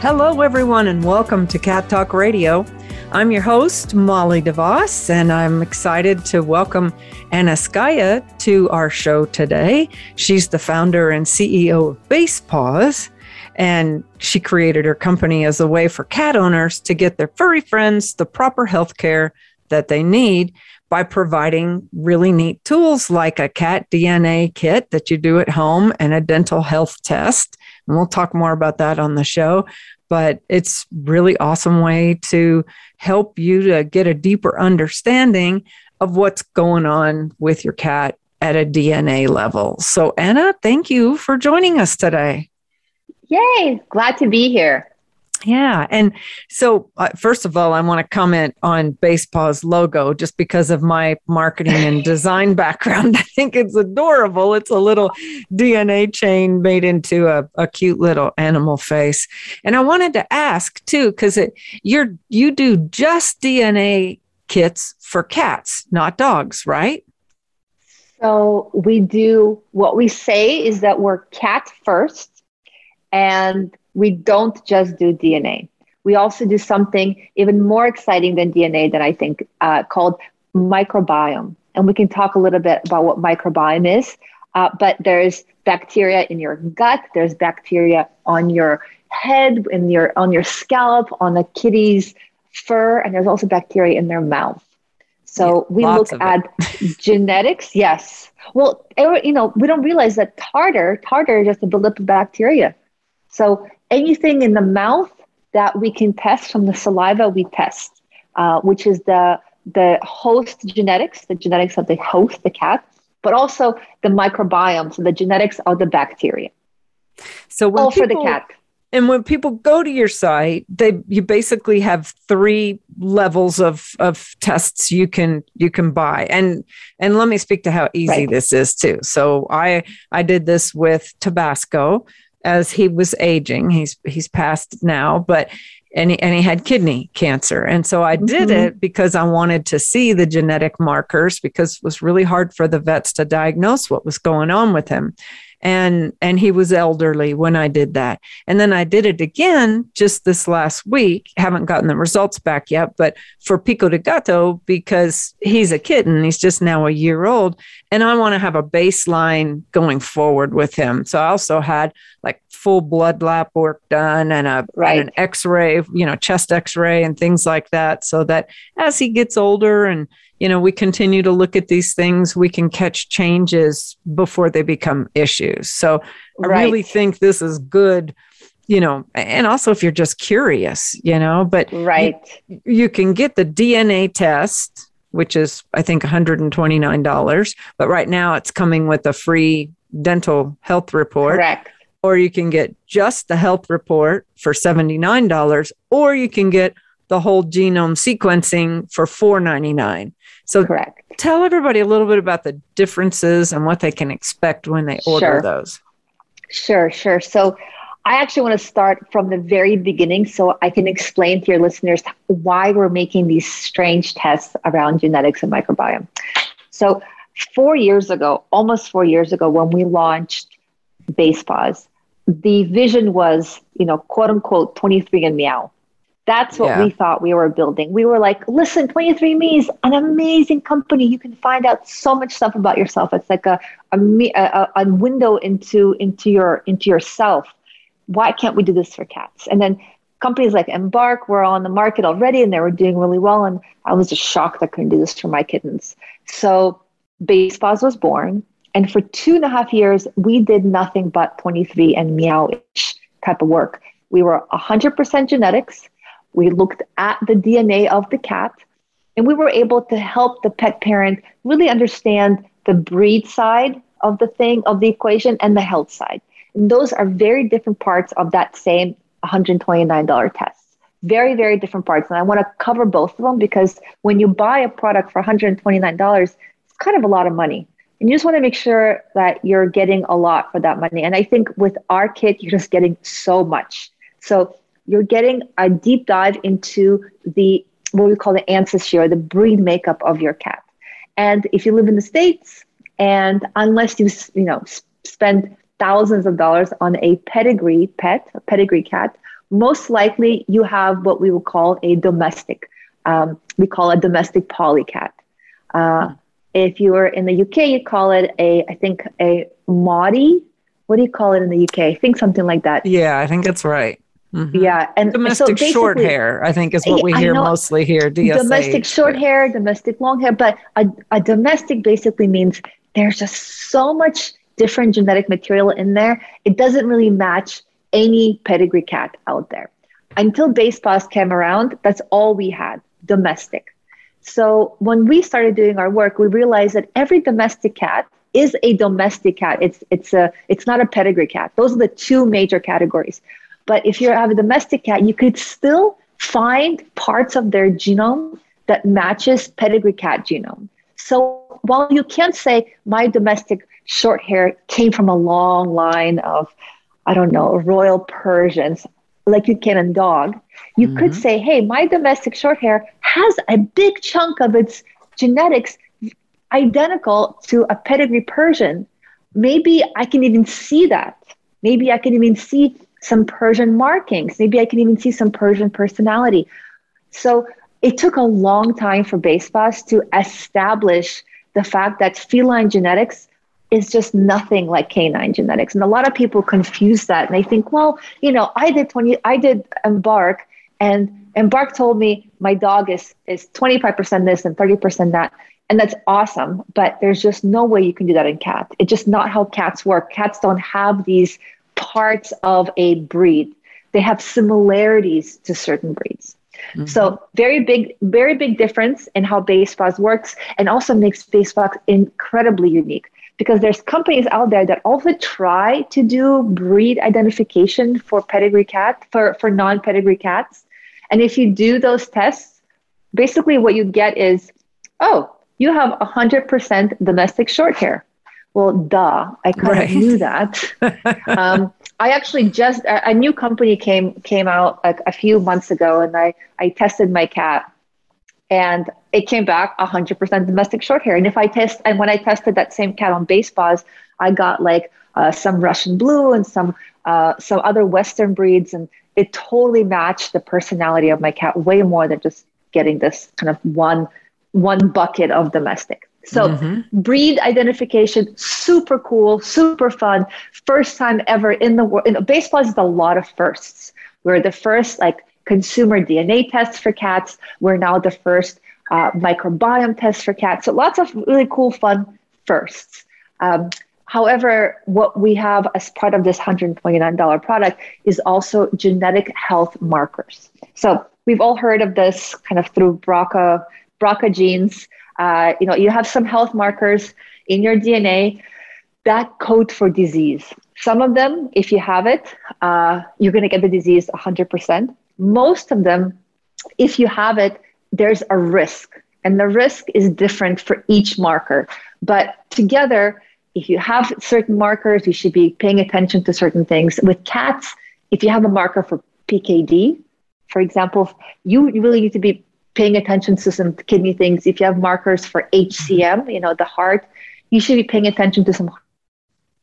Hello, everyone, and welcome to Cat Talk Radio. I'm your host, Molly DeVos, and I'm excited to welcome Anna Skaya to our show today. She's the founder and CEO of Basepaws, and she created her company as a way for cat owners to get their furry friends the proper health care that they need by providing really neat tools like a cat DNA kit that you do at home and a dental health test and we'll talk more about that on the show. But it's really awesome way to help you to get a deeper understanding of what's going on with your cat at a DNA level. So, Anna, thank you for joining us today. Yay, glad to be here. Yeah. And so, uh, first of all, I want to comment on Basepaw's logo just because of my marketing and design background. I think it's adorable. It's a little DNA chain made into a, a cute little animal face. And I wanted to ask too, because you're you do just DNA kits for cats, not dogs, right? So we do what we say is that we're cat first and we don't just do DNA. We also do something even more exciting than DNA that I think uh, called microbiome. And we can talk a little bit about what microbiome is. Uh, but there's bacteria in your gut, there's bacteria on your head, in your on your scalp, on a kitty's fur, and there's also bacteria in their mouth. So yeah, we look at genetics. Yes. Well, you know, we don't realize that tartar, tartar is just a buildup of bacteria. So anything in the mouth that we can test from the saliva, we test, uh, which is the the host genetics, the genetics of the host, the cat, but also the microbiome, so the genetics of the bacteria. So all people, for the cat. And when people go to your site, they you basically have three levels of of tests you can you can buy. And and let me speak to how easy right. this is too. So I I did this with Tabasco as he was aging. He's he's passed now, but and he, and he had kidney cancer. And so I did mm-hmm. it because I wanted to see the genetic markers because it was really hard for the vets to diagnose what was going on with him and and he was elderly when I did that. And then I did it again just this last week. Haven't gotten the results back yet, but for Pico de Gato because he's a kitten, he's just now a year old, and I want to have a baseline going forward with him. So I also had like full blood lab work done and a right. and an X-ray, you know, chest X-ray and things like that, so that as he gets older and you know, we continue to look at these things, we can catch changes before they become issues. So I really think this is good, you know, and also if you're just curious, you know, but right. You, you can get the DNA test, which is I think $129, but right now it's coming with a free dental health report. Correct. Or you can get just the health report for $79 or you can get the whole genome sequencing for $4.99. So correct. Tell everybody a little bit about the differences and what they can expect when they order sure. those. Sure, sure. So I actually want to start from the very beginning so I can explain to your listeners why we're making these strange tests around genetics and microbiome. So, four years ago, almost four years ago, when we launched Basepaws, the vision was, you know, quote unquote, 23 and meow. That's what yeah. we thought we were building. We were like, listen, 23andMe is an amazing company. You can find out so much stuff about yourself. It's like a, a, a, a window into, into, your, into yourself. Why can't we do this for cats? And then companies like Embark were on the market already and they were doing really well. And I was just shocked I couldn't do this for my kittens. So Basepaws was born. And for two and a half years, we did nothing but 23 and meow type of work. We were 100% genetics we looked at the DNA of the cat, and we were able to help the pet parent really understand the breed side of the thing, of the equation, and the health side. And those are very different parts of that same $129 test. very, very different parts. And I want to cover both of them because when you buy a product for $129, it's kind of a lot of money. And you just want to make sure that you're getting a lot for that money. And I think with our kit, you're just getting so much. So you're getting a deep dive into the what we call the ancestry or the breed makeup of your cat. And if you live in the States, and unless you you know spend thousands of dollars on a pedigree pet, a pedigree cat, most likely you have what we would call a domestic. Um, we call a domestic polycat. Uh, if you are in the UK, you call it a, I think, a moggy. What do you call it in the UK? I think something like that. Yeah, I think that's right. Mm-hmm. Yeah, and domestic so short hair, I think, is what we hear mostly here. DSH, domestic short but. hair, domestic long hair, but a, a domestic basically means there's just so much different genetic material in there. It doesn't really match any pedigree cat out there. Until Basepaws came around, that's all we had domestic. So when we started doing our work, we realized that every domestic cat is a domestic cat. It's it's a it's not a pedigree cat. Those are the two major categories. But if you have a domestic cat, you could still find parts of their genome that matches pedigree cat genome. So while you can't say my domestic short hair came from a long line of I don't know, royal Persians, like you can in dog, you mm-hmm. could say, hey, my domestic short hair has a big chunk of its genetics identical to a pedigree Persian. Maybe I can even see that. Maybe I can even see some Persian markings. Maybe I can even see some Persian personality. So it took a long time for Basepaws to establish the fact that feline genetics is just nothing like canine genetics. And a lot of people confuse that and they think, well, you know, I did 20, I did embark and embark told me my dog is is 25% this and 30% that. And that's awesome. But there's just no way you can do that in cats. It's just not how cats work. Cats don't have these parts of a breed. They have similarities to certain breeds. Mm-hmm. So very big, very big difference in how Basepaws works and also makes Basepaws incredibly unique because there's companies out there that also try to do breed identification for pedigree cat for, for non-pedigree cats and if you do those tests basically what you get is oh you have 100% domestic short hair well duh i kind right. of knew that um, i actually just a, a, new company came came out like a few months ago and i i tested my cat and it came back 100% domestic short hair. And if I test, and when I tested that same cat on Basepaws, I got like uh, some Russian blue and some uh, some other Western breeds, and it totally matched the personality of my cat way more than just getting this kind of one one bucket of domestic. So mm-hmm. breed identification, super cool, super fun. First time ever in the world. Basepaws is a lot of firsts. We're the first like consumer DNA tests for cats. We're now the first uh, microbiome test for cats. So lots of really cool, fun firsts. Um, however, what we have as part of this $129 product is also genetic health markers. So we've all heard of this kind of through BRCA, BRCA genes. Uh, you know, you have some health markers in your DNA that code for disease. Some of them, if you have it, uh, you're going to get the disease 100% most of them, if you have it, there's a risk. And the risk is different for each marker. But together, if you have certain markers, you should be paying attention to certain things. With cats, if you have a marker for PKD, for example, you really need to be paying attention to some kidney things. If you have markers for HCM, you know, the heart, you should be paying attention to some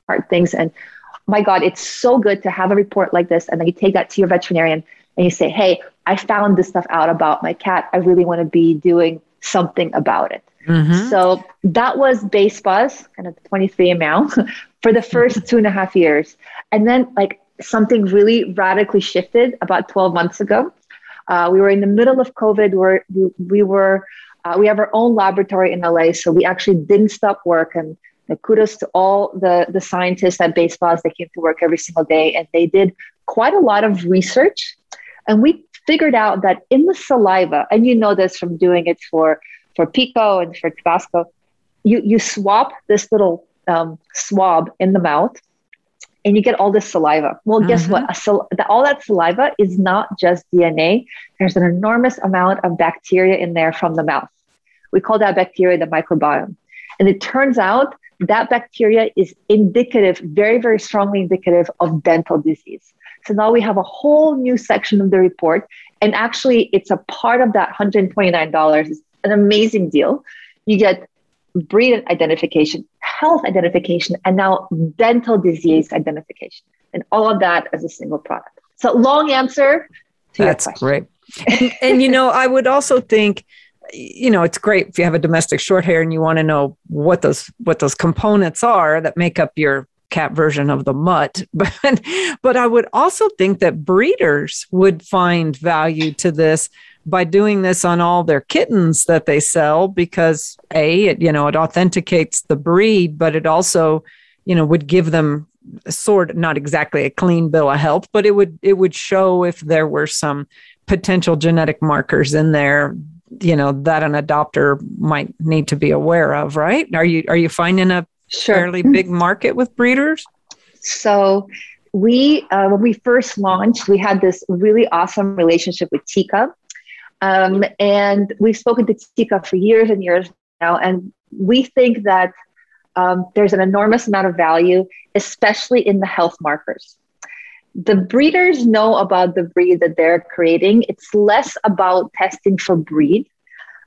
heart things. And my God, it's so good to have a report like this. And then you take that to your veterinarian and you say, hey, I found this stuff out about my cat. I really want to be doing something about it. Mm-hmm. So that was Basepaws, kind of 23andMeow, for the first two and a half years. And then, like, something really radically shifted about 12 months ago. Uh, we were in the middle of COVID, where we, we were, uh, we have our own laboratory in LA, so we actually didn't stop work. And kudos to all the, the scientists at Basepaws. They came to work every single day and they did quite a lot of research and we figured out that in the saliva, and you know this from doing it for, for Pico and for Tabasco, you, you swap this little um, swab in the mouth and you get all this saliva. Well, mm-hmm. guess what? Sal- all that saliva is not just DNA. There's an enormous amount of bacteria in there from the mouth. We call that bacteria the microbiome. And it turns out that bacteria is indicative, very, very strongly indicative of dental disease. So now we have a whole new section of the report. And actually, it's a part of that $129. It's an amazing deal. You get breed identification, health identification, and now dental disease identification. And all of that as a single product. So, long answer That's great. and, and, you know, I would also think, you know, it's great if you have a domestic short hair and you want to know what those what those components are that make up your cat version of the mutt but but i would also think that breeders would find value to this by doing this on all their kittens that they sell because a it you know it authenticates the breed but it also you know would give them sort not exactly a clean bill of health but it would it would show if there were some potential genetic markers in there you know that an adopter might need to be aware of right? Are you are you finding a sure. fairly big market with breeders? So we uh, when we first launched we had this really awesome relationship with TICA um, and we've spoken to TICA for years and years now, and we think that um, there's an enormous amount of value, especially in the health markers. The breeders know about the breed that they're creating. It's less about testing for breed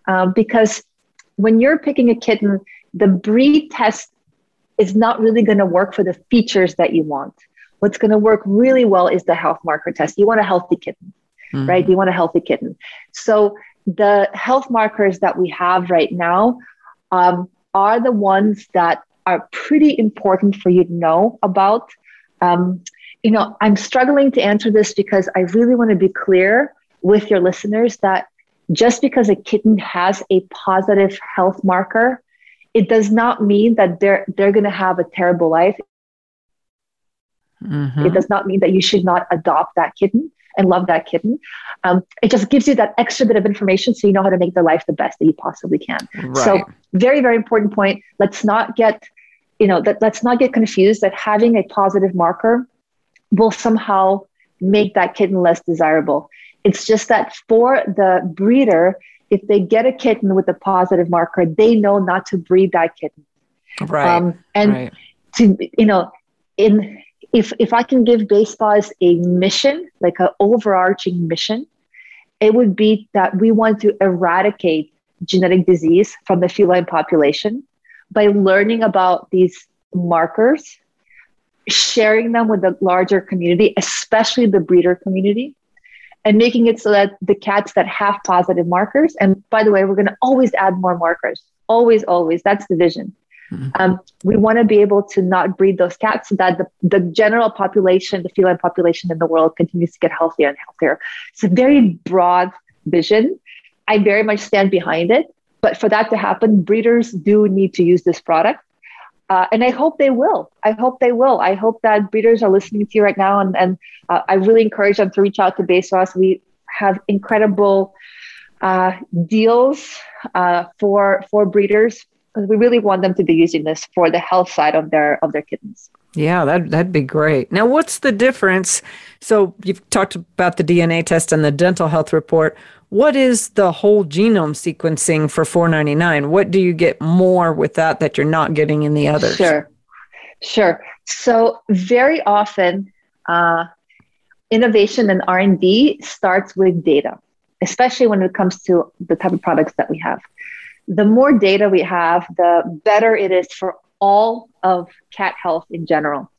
um, because when you're picking a kitten, the breed test is not really going to work for the features that you want. What's going to work really well is the health marker test. You want a healthy kitten mm-hmm. right? You want a healthy kitten. So the health markers that we have right now um, are the ones that are pretty important for you to know about. Um, you know, I'm struggling to answer this because I really want to be clear with your listeners that just because a kitten has a positive health marker, it does not mean that they're they're going to have a terrible life. Mm-hmm. It does not mean that you should not adopt that kitten and love that kitten. Um, it just gives you that extra bit of information so you know how to make their life the best that you possibly can. Right. So very, very important point. Let's not get, you know, that let's not get confused that having a positive marker will somehow make that kitten less desirable. It's just that for the breeder, if they get a kitten with a positive marker, they know not to breed that kitten. Right. Um, and right. to you know, in if if I can give Basepaws a mission, like an overarching mission, it would be that we want to eradicate genetic disease from the feline population by learning about these markers, sharing them with the larger community, especially the breeder community, and making it so that the cats that have positive markers, and by the way, we're going to always add more markers, always, always. That's the vision. Mm-hmm. Um, we want to be able to not breed those cats so that the, the general population, the feline population in the world continues to get healthier and healthier. It's a very broad vision. I very much stand behind it. But for that to happen, breeders do need to use this product. Uh, and I hope they will. I hope they will. I hope that breeders are listening to you right now. And, and uh, I really encourage them to reach out to Basepaws. We have incredible uh, deals uh, for, for breeders we really want them to be using this for the health side of their of their kittens. Yeah, that that'd be great. Now, what's the difference? So you've talked about the DNA test and the dental health report. What is the whole genome sequencing for 499? What do you get more with that that you're not getting in the others? Sure, sure. So very often, uh, innovation and R and D starts with data, especially when it comes to the type of products that we have the more data we have, the better it is for all of cat health in general.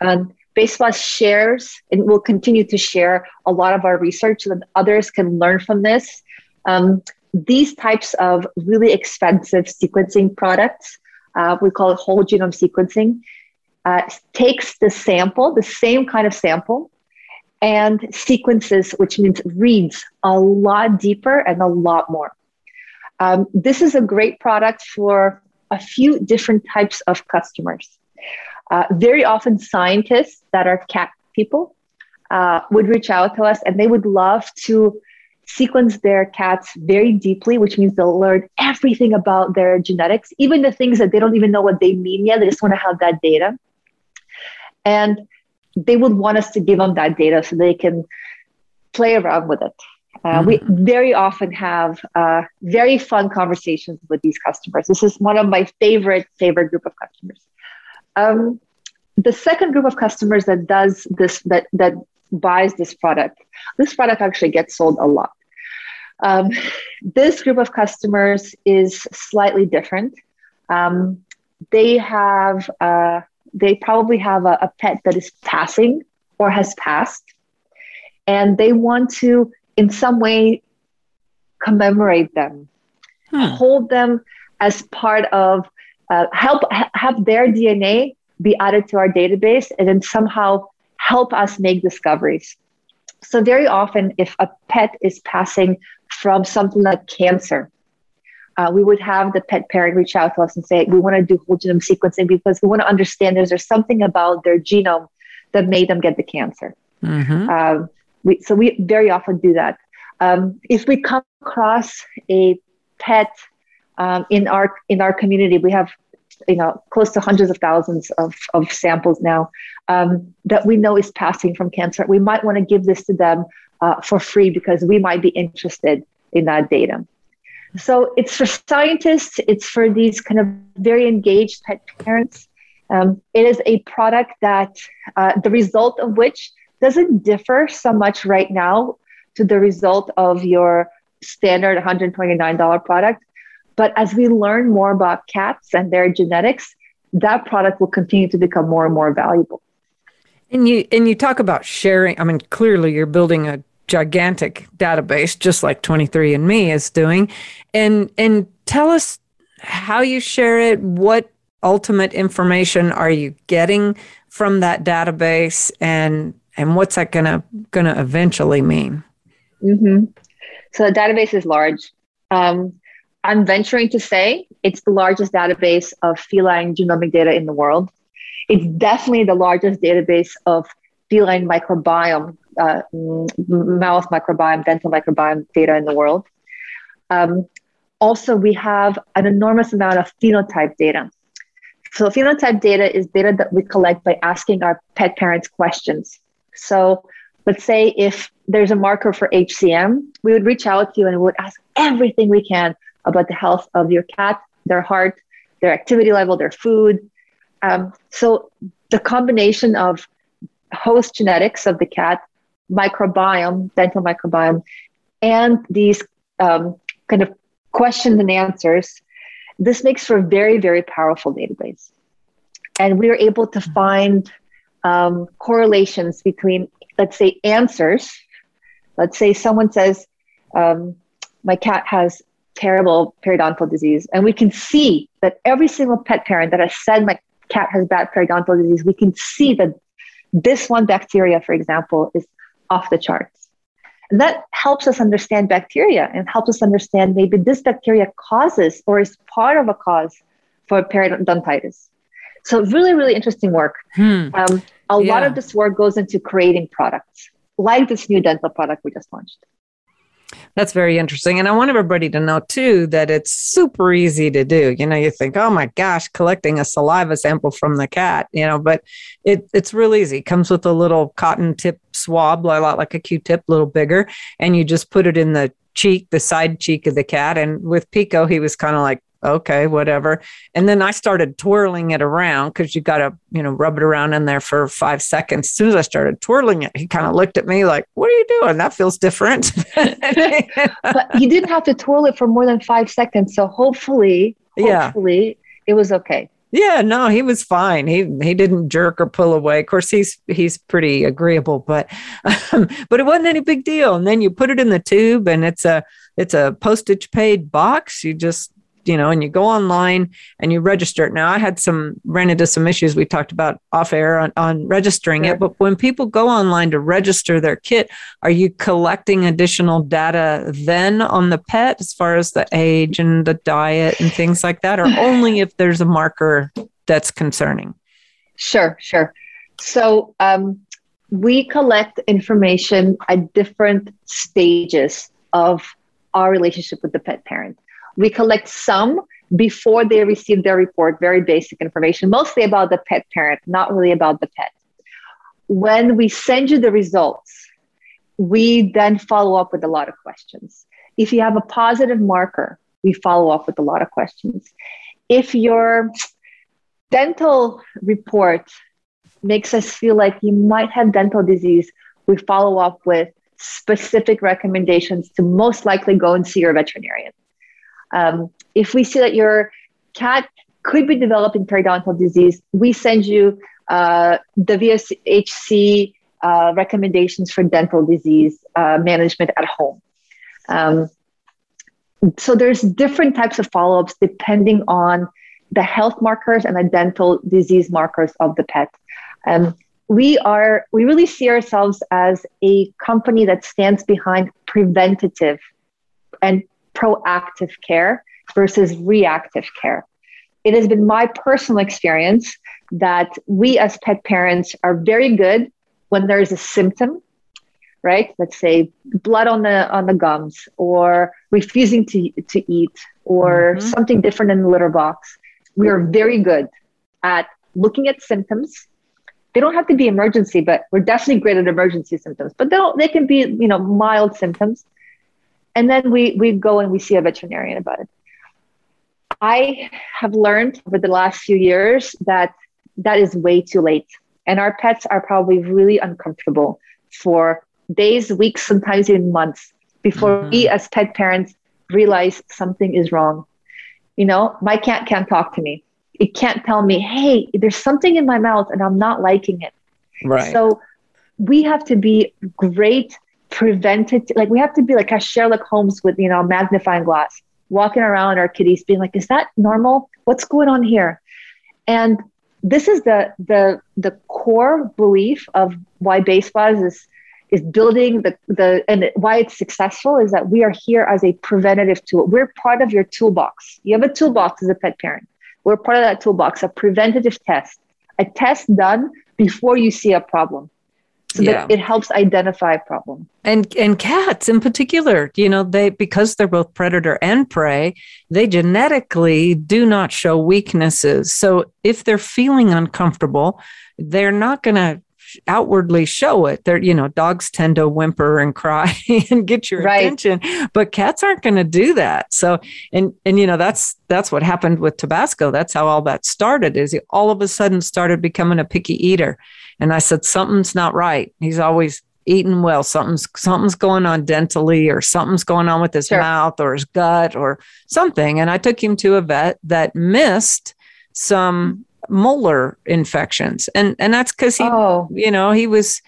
Um, Basepaws shares and will continue to share a lot of our research so that others can learn from this. Um, these types of really expensive sequencing products, uh, we call it whole genome sequencing, uh, takes the sample, the same kind of sample, and sequences, which means reads a lot deeper and a lot more. Um, this is a great product for a few different types of customers. Uh, very often, scientists that are cat people uh, would reach out to us and they would love to sequence their cats very deeply, which means they'll learn everything about their genetics, even the things that they don't even know what they mean yet. They just want to have that data. And they would want us to give them that data so they can play around with it. Uh, mm-hmm. We very often have uh, very fun conversations with these customers. This is one of my favorite favorite group of customers. Um, the second group of customers that does this that that buys this product, this product actually gets sold a lot. Um, this group of customers is slightly different. Um, they have uh, they probably have a, a pet that is passing or has passed, and they want to in some way commemorate them, hmm. hold them as part of, uh, help ha- have their DNA be added to our database, and then somehow help us make discoveries. So, very often, if a pet is passing from something like cancer, uh, we would have the pet parent reach out to us and say, We want to do whole genome sequencing because we want to understand is there something about their genome that made them get the cancer. Mm-hmm. Um, we, so we very often do that. Um, if we come across a pet um, in our in our community, we have you know close to hundreds of thousands of, of samples now um, that we know is passing from cancer. We might want to give this to them uh, for free because we might be interested in that data. So it's for scientists. It's for these kind of very engaged pet parents. Um, it is a product that uh, the result of which doesn't differ so much right now to the result of your standard $129 product. But as we learn more about cats and their genetics, that product will continue to become more and more valuable. And you and you talk about sharing. I mean, clearly you're building a gigantic database, just like 23andMe is doing. And and tell us how you share it. What ultimate information are you getting from that database, and and what's that gonna gonna eventually mean? Mm-hmm. So the database is large. Um, I'm venturing to say it's the largest database of feline genomic data in the world. It's definitely the largest database of feline microbiome, uh, mouth microbiome, dental microbiome data in the world. Um, also, we have an enormous amount of phenotype data. So, phenotype data is data that we collect by asking our pet parents questions. So let's say if there's a marker for HCM, we would reach out to you and we would ask everything we can about the health of your cat, their heart, their activity level, their food. Um, so the combination of host genetics of the cat, microbiome, dental microbiome, and these um, kind of questions and answers, this makes for a very, very powerful database. And we are able to find um, correlations between, let's say, answers. Let's say someone says, um, My cat has terrible periodontal disease. And we can see that every single pet parent that has said, My cat has bad periodontal disease, we can see that this one bacteria, for example, is off the charts. And that helps us understand bacteria and helps us understand maybe this bacteria causes or is part of a cause for periodontitis. So really, really interesting work. Hmm. Um, a yeah. lot of this work goes into creating products like this new dental product we just launched. That's very interesting. And I want everybody to know too that it's super easy to do. You know, you think, oh my gosh, collecting a saliva sample from the cat, you know, but it, it's real easy. It comes with a little cotton tip swab, a lot like a Q tip, a little bigger, and you just put it in the cheek, the side cheek of the cat. And with Pico, he was kind of like, okay, whatever. And then I started twirling it around because you got to, you know, rub it around in there for five seconds. As soon as I started twirling it, he kind of looked at me like, what are you doing? That feels different. but you didn't have to twirl it for more than five seconds. So hopefully, hopefully yeah. it was okay. Yeah, no, he was fine. He he didn't jerk or pull away. Of course, he's he's pretty agreeable, but um, but it wasn't any big deal. And then you put it in the tube, and it's a it's a postage paid box. You just you know, and you go online and you register it. Now, I had some ran into some issues we talked about off air on, on registering sure. it, but when people go online to register their kit, are you collecting additional data then on the pet as far as the age and the diet and things like that, or only if there's a marker that's concerning? Sure, sure. So um, we collect information at different stages of our relationship with the pet parent. We collect some before they receive their report, very basic information, mostly about the pet parent, not really about the pet. when we send you the results, we then follow up with a lot of questions. If you have a positive marker, we follow up with a lot of questions. If your dental report makes us feel like you might have dental disease, we follow up with specific recommendations to most likely go and see your veterinarian. Um, if we see that your cat could be developing periodontal disease, we send you uh, the VOHC uh, recommendations for dental disease uh, management at home. Um, so there's different types of follow-ups depending on the health markers and the dental disease markers of the pet. Um, we are we really see ourselves as a company that stands behind preventative and proactive care versus reactive care. It has been my personal experience that we as pet parents are very good when there is a symptom, right? Let's say blood on the on the gums or refusing to to eat or mm-hmm. something different in the litter box. We are very good at looking at symptoms they don't have to be emergency, but we're definitely great at emergency symptoms. But they don't, they can be, you know, mild symptoms. And then we we go and we see a veterinarian about it. I have learned over the last few years that that is way too late. And our pets are probably really uncomfortable for days, weeks, sometimes even months before mm-hmm. we as pet parents realize something is wrong. You know, my cat can't talk to me it can't tell me, hey, there's something in my mouth and I'm not liking it. Right. So we have to be great preventative, like we have to be like a Sherlock Holmes with, you know, magnifying glass, walking around our kitties being like, is that normal? What's going on here? And this is the the the core belief of why Basepaws is is building the the and why it's successful is that we are here as a preventative tool. We're part of your toolbox. You have a toolbox as a pet parent. We're part of that toolbox, a preventative test, a test done before you see a problem. So yeah. that it helps identify problem. And and cats in particular, you know, they because they're both predator and prey, they genetically do not show weaknesses. So if they're feeling uncomfortable, they're not going to outwardly show it. They're, you know, dogs tend to whimper and cry and get your right. attention, but cats aren't going to do that. So, and, and, you know, that's, that's what happened with Tabasco. That's how all that started is he all of a sudden started becoming a picky eater. And I said, something's not right. He's always eating well. Something's, something's going on dentally or something's going on with his sure. mouth or his gut or something. And I took him to a vet that missed some molar infections. And and that's because he oh. you know, he was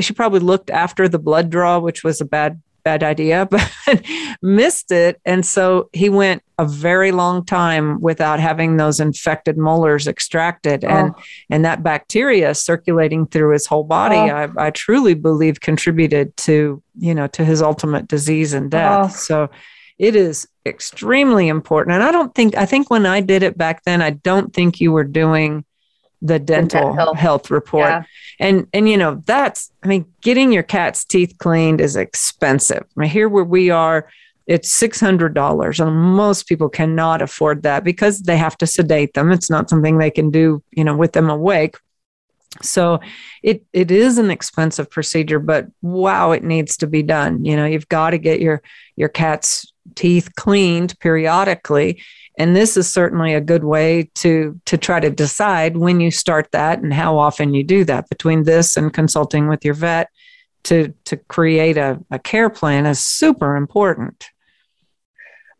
she probably looked after the blood draw, which was a bad bad idea, but missed it. And so he went a very long time without having those infected molars extracted. Oh. And and that bacteria circulating through his whole body, oh. I, I truly believe contributed to, you know, to his ultimate disease and death. Oh. So it is extremely important. And I don't think, I think when I did it back then, I don't think you were doing the dental, dental. health report. Yeah. And, and, you know, that's, I mean, getting your cat's teeth cleaned is expensive. I mean, here where we are, it's $600 and most people cannot afford that because they have to sedate them. It's not something they can do, you know, with them awake. So it it is an expensive procedure, but wow, it needs to be done. You know, you've got to get your your cat's teeth cleaned periodically. And this is certainly a good way to to try to decide when you start that and how often you do that. Between this and consulting with your vet to to create a, a care plan is super important.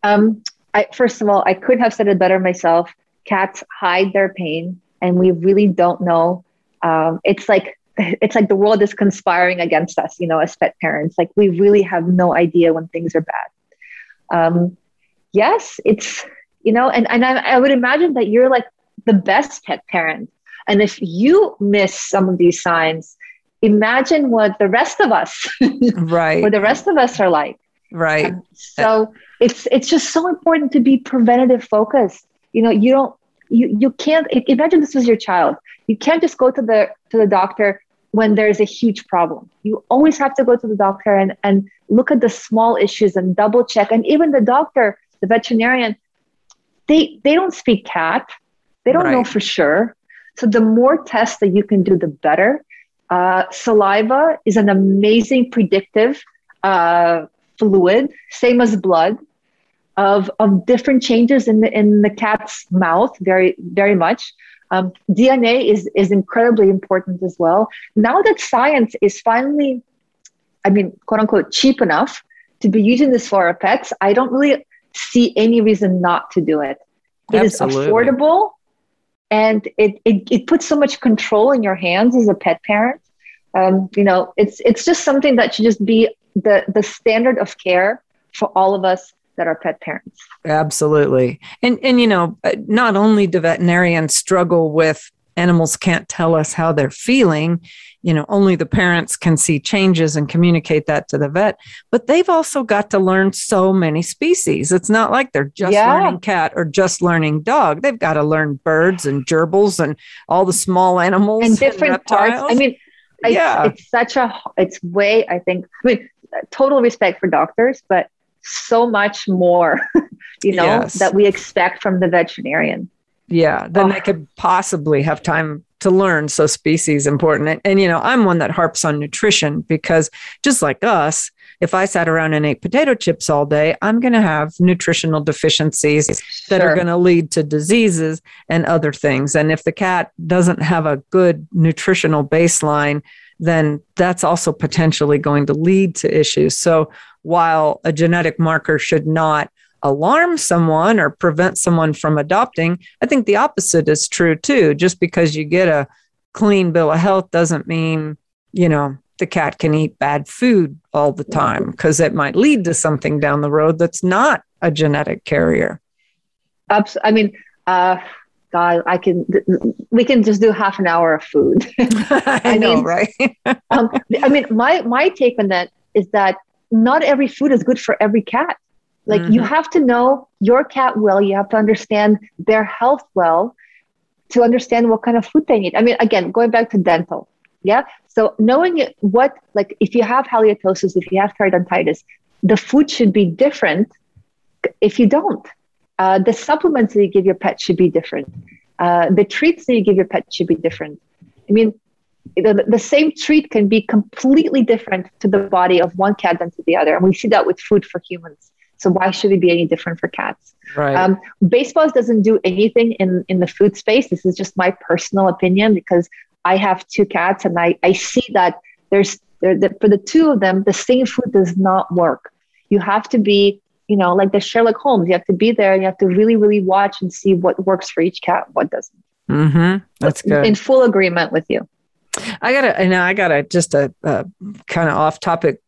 Um, I, first of all i couldn't have said it better myself. Cats hide their pain and we really don't know um, it's like it's like the world is conspiring against us you know as pet parents. Like we really have no idea when things are bad um, yes, it's, you know, and, and I, I would imagine that you're like the best pet parent. And if you miss some of these signs, imagine what the rest of us, right, what the rest of us are like. Right. Um, so it's it's just so important to be preventative focused. You know, you don't you you can't imagine this was your child. You can't just go to the to the doctor when there's a huge problem. You always have to go to the doctor and, and look at the small issues and double check. And even the doctor, the veterinarian, they they don't speak cat. They don't right. know for sure. So the more tests that you can do, the better. Uh, saliva is an amazing predictive uh, fluid, same as blood, of, of different changes in the, in the cat's mouth, very, very much. Um, DNA is, is incredibly important as well. Now that science is finally, I mean, quote unquote, cheap enough to be using this for our pets, I don't really see any reason not to do it. It Absolutely. is affordable and it, it, it puts so much control in your hands as a pet parent. Um, you know, it's, it's just something that should just be the, the standard of care for all of us that are pet parents. Absolutely. And and you know, uh, not only do veterinarians struggle with animals can't tell us how they're feeling, you know, only the parents can see changes and communicate that to the vet, but they've also got to learn so many species. It's not like they're just yeah. learning cat or just learning dog. They've got to learn birds and gerbils and all the small animals and different and parts. I mean, yeah. It's, it's such a it's way I think I mean total respect for doctors, but so much more, you know, yes. that we expect from the veterinarian. Yeah, then oh. they could possibly have time to learn. So species important. And, and, you know, I'm one that harps on nutrition because just like us, if I sat around and ate potato chips all day, I'm going to have nutritional deficiencies sure. that are going to lead to diseases and other things. And if the cat doesn't have a good nutritional baseline, then that's also potentially going to lead to issues. So while a genetic marker should not alarm someone or prevent someone from adopting, I think the opposite is true too. Just because you get a clean bill of health doesn't mean, you know, the cat can eat bad food all the time because it might lead to something down the road that's not a genetic carrier. I mean, uh, God, I can. We can just do half an hour of food. I, I know, mean, right? um, I mean, my my take on that is that not every food is good for every cat. Like mm-hmm. you have to know your cat well. You have to understand their health well to understand what kind of food they need. I mean, again, going back to dental, yeah. So knowing what, like, if you have halitosis, if you have periodontitis, the food should be different. If you don't, uh, the supplements that you give your pet should be different. Uh, the treats that you give your pet should be different. I mean, the, the same treat can be completely different to the body of one cat than to the other. And we see that with food for humans. So why should it be any different for cats? Right. Um, Basepaws doesn't do anything in, in the food space. This is just my personal opinion because I have two cats and I, I see that there's there, the, for the two of them, the same food does not work. You have to be you know, like the Sherlock Holmes. You have to be there and you have to really, really watch and see what works for each cat, what doesn't. Mm-hmm. That's good. In full agreement with you. I got a, and I got a just a, a kind of off topic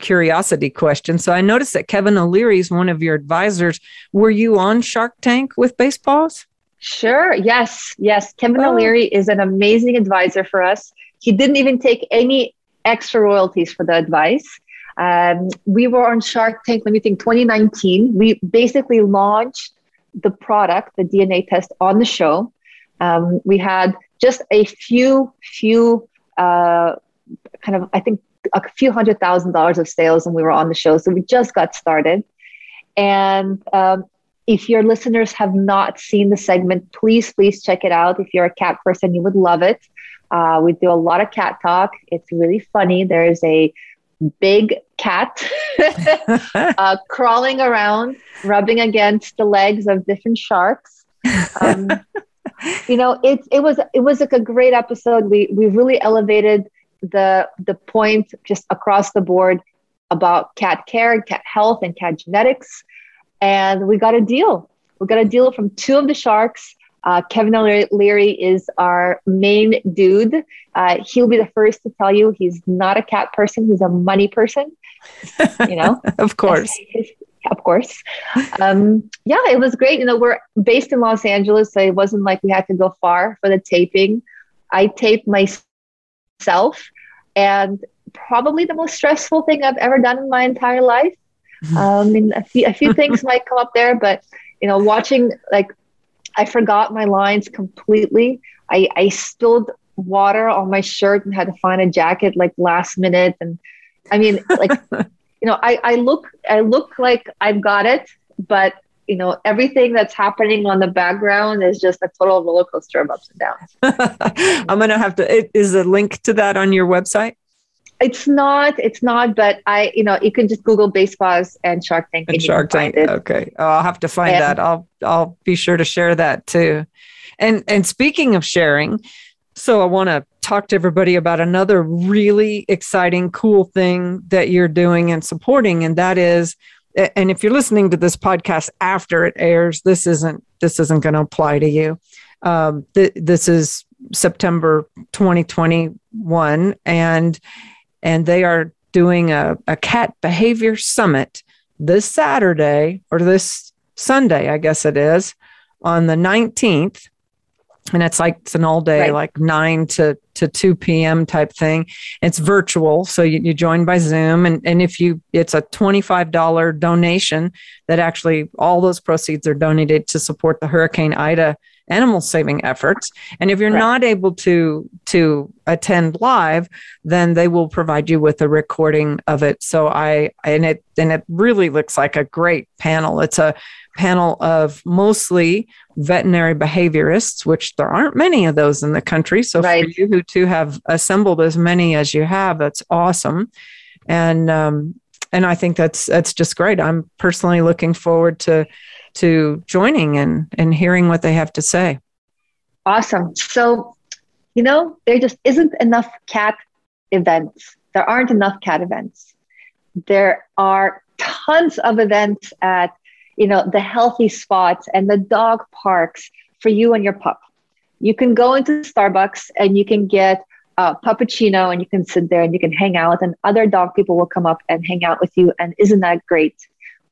curiosity question. So I noticed that Kevin O'Leary is one of your advisors. Were you on Shark Tank with Basepaws? Sure. Yes. Yes. Kevin oh. O'Leary is an amazing advisor for us. He didn't even take any extra royalties for the advice. Um, we were on Shark Tank, let me think, 2019. We basically launched the product, the DNA test, on the show. Um, we had just a few, few, uh, kind of, I think, a few hundred thousand dollars of sales, and we were on the show. So we just got started. And um, if your listeners have not seen the segment, please, please check it out. If you're a cat person, you would love it. Uh, we do a lot of cat talk. It's really funny. There is a big cat uh, crawling around, rubbing against the legs of different sharks. Um, you know, it it was it was like a great episode. We we really elevated the the point just across the board about cat care, cat health, and cat genetics, and we got a deal. We got a deal from two of the sharks uh, Kevin O'Leary is our main dude. Uh, he'll be the first to tell you he's not a cat person, he's a money person. You know, of course. of course. Um, yeah, it was great. You know, we're based in Los Angeles, so it wasn't like we had to go far for the taping. I taped myself, and probably the most stressful thing I've ever done in my entire life. Um, and a few, a few things might come up there, but you know, watching like I forgot my lines completely. I, I spilled water on my shirt and had to find a jacket like last minute. And I mean, like, you know, I, I look, I look like I've got it, but you know, everything that's happening on the background is just a total roller coaster of ups and downs. I'm going to have to, is a link to that on your website? It's not, it's not, but I, you know, you can just Google Basepaws and Shark Tank. And, and Shark Tank. Okay. Oh, I'll have to find and, that. I'll, I'll be sure to share that too. And, and speaking of sharing, so I want to talk to everybody about another really exciting, cool thing that you're doing and supporting. And that is, and if you're listening to this podcast after it airs, this isn't, this isn't going to apply to you. Um, th- this is September 2021 and and they are doing a, a cat behavior summit this Saturday or this Sunday, I guess it is, on the 19th. And it's like it's an all day, right. like nine to, to 2 p.m. type thing. It's virtual. So you, you join by Zoom. And, and if you, it's a $25 donation that actually all those proceeds are donated to support the Hurricane Ida animal saving efforts. And if you're right. not able to to attend live, then they will provide you with a recording of it. So I and it and it really looks like a great panel. It's a panel of mostly veterinary behaviorists, which there aren't many of those in the country. So right. for you who to have assembled as many as you have, that's awesome. And um, and I think that's that's just great. I'm personally looking forward to to joining and, and hearing what they have to say. Awesome. So, you know, there just isn't enough cat events. There aren't enough cat events. There are tons of events at, you know, the healthy spots and the dog parks for you and your pup. You can go into Starbucks and you can get a puppuccino and you can sit there and you can hang out and other dog people will come up and hang out with you. And isn't that great?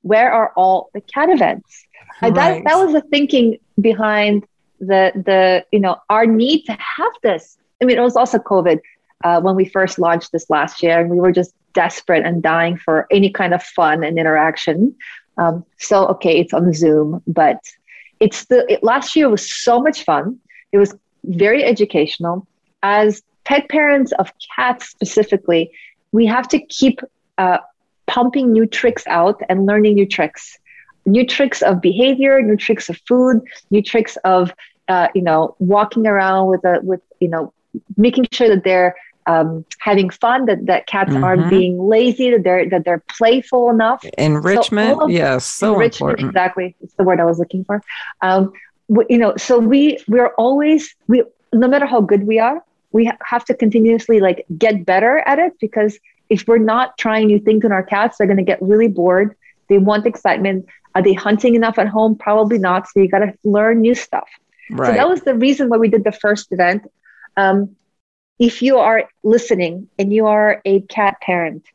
Where are all the cat events? Right. That that was the thinking behind the the you know our need to have this. I mean, it was also COVID uh, when we first launched this last year, and we were just desperate and dying for any kind of fun and interaction. Um, so okay, it's on Zoom, but it's the it, last year was so much fun. It was very educational. As pet parents of cats specifically, we have to keep uh, pumping new tricks out and learning new tricks new tricks of behavior, new tricks of food, new tricks of uh, you know walking around with a with you know making sure that they're um, having fun, that that cats mm-hmm. aren't being lazy, that they're that they're playful enough. Enrichment, so yes, so enrichment, important. Exactly, it's the word I was looking for. Um, you know, so we we're always we no matter how good we are, we have to continuously like get better at it because if we're not trying new things in our cats, they're going to get really bored. They want excitement. Are they hunting enough at home? Probably not. So you got to learn new stuff. Right. So that was the reason why we did the first event. Um, if you are listening and you are a cat parent,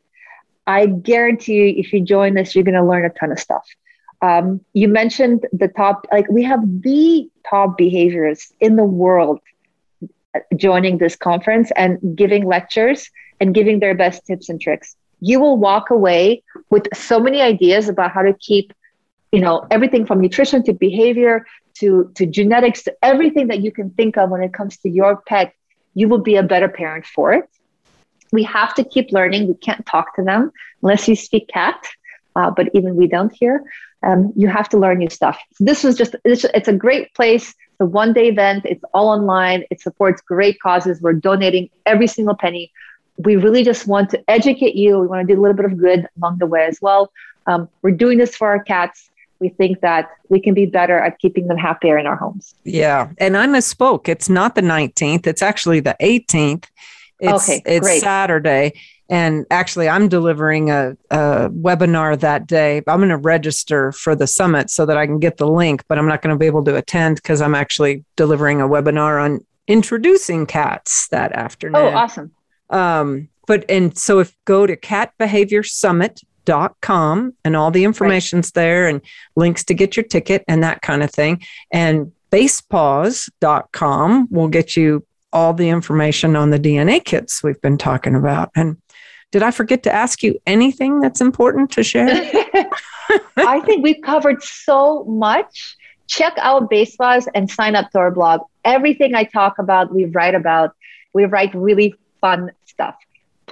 I guarantee you, if you join us, you're going to learn a ton of stuff. Um, you mentioned the top, like we have the top behaviors in the world joining this conference and giving lectures and giving their best tips and tricks. You will walk away with so many ideas about how to keep you know everything from nutrition to behavior to to genetics to everything that you can think of when it comes to your pet you will be a better parent for it. We have to keep learning. We can't talk to them unless you speak cat uh, but even we don't here. Um, you have to learn new stuff. So this was just it's, it's a great place. It's a one day event. It's all online. It supports great causes. We're donating every single penny. We really just want to educate you. We want to do a little bit of good along the way as well. Um, we're doing this for our cats we think that we can be better at keeping them happier in our homes. Yeah. And I misspoke. It's not the 19th, it's actually the 18th. It's, okay, it's great. Saturday. And actually, I'm delivering a, a webinar that day. I'm going to register for the summit so that I can get the link, but I'm not going to be able to attend because I'm actually delivering a webinar on introducing cats that afternoon. Oh, awesome. Um, but and so if go to cat behavior summit com and all the information's right. there and links to get your ticket and that kind of thing. And basepaws.com will get you all the information on the dna kits we've been talking about. And did i forget to ask you anything that's important to share? I think we've covered so much. Check out basepaws and sign up to our blog. Everything i talk about we write about. We write really fun stuff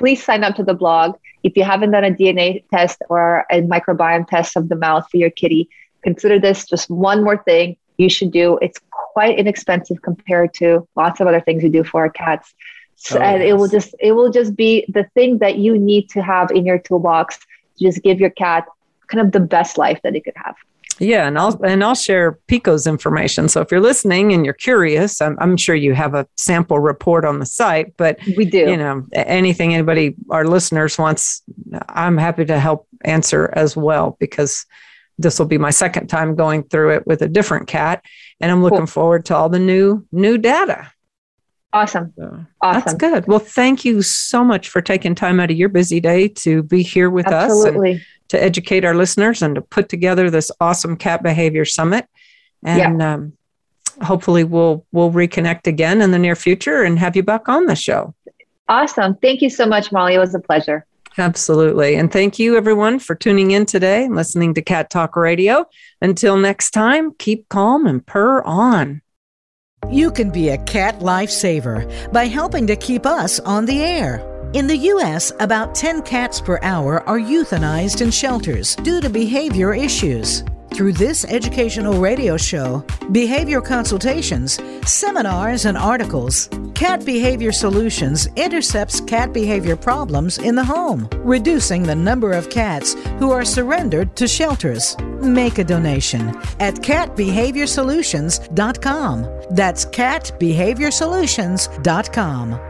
please sign up to the blog if you haven't done a DNA test or a microbiome test of the mouth for your kitty, consider this just one more thing you should do. It's quite inexpensive compared to lots of other things we do for our cats. So, oh, and yes. it will just it will just be the thing that you need to have in your toolbox to just give your cat kind of the best life that it could have. Yeah, and I'll and I'll share Pico's information. So if you're listening and you're curious, I'm, I'm sure you have a sample report on the site. But we do. You know, anything anybody our listeners wants, I'm happy to help answer as well because this will be my second time going through it with a different cat, and I'm looking cool. forward to all the new new data. Awesome. So awesome. That's good. Well, thank you so much for taking time out of your busy day to be here with us. Absolutely. us. To educate our listeners and to put together this awesome cat behavior summit. And yeah. um, hopefully we'll we'll reconnect again in the near future and have you back on the show. Awesome. Thank you so much, Molly. It was a pleasure. Absolutely. And thank you, everyone, for tuning in today and listening to Cat Talk Radio. Until next time, keep calm and purr on. You can be a cat lifesaver by helping to keep us on the air. In the U.S., about 10 cats per hour are euthanized in shelters due to behavior issues. Through this educational radio show, behavior consultations, seminars, and articles, Cat Behavior Solutions intercepts cat behavior problems in the home, reducing the number of cats who are surrendered to shelters. Make a donation at catbehaviorsolutions.com. That's catbehaviorsolutions.com.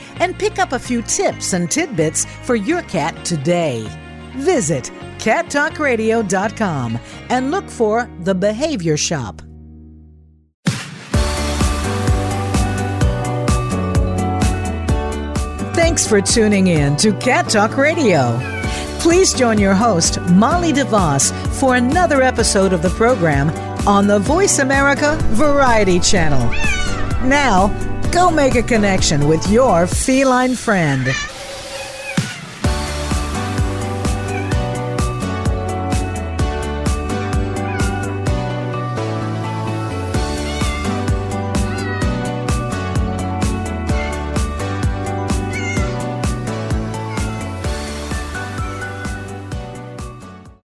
and pick up a few tips and tidbits for your cat today. Visit cattalkradio.com and look for The Behavior Shop. Thanks for tuning in to Cat Talk Radio. Please join your host, Molly DeVos, for another episode of the program on the Voice America Variety Channel. Now, go make a connection with your feline friend.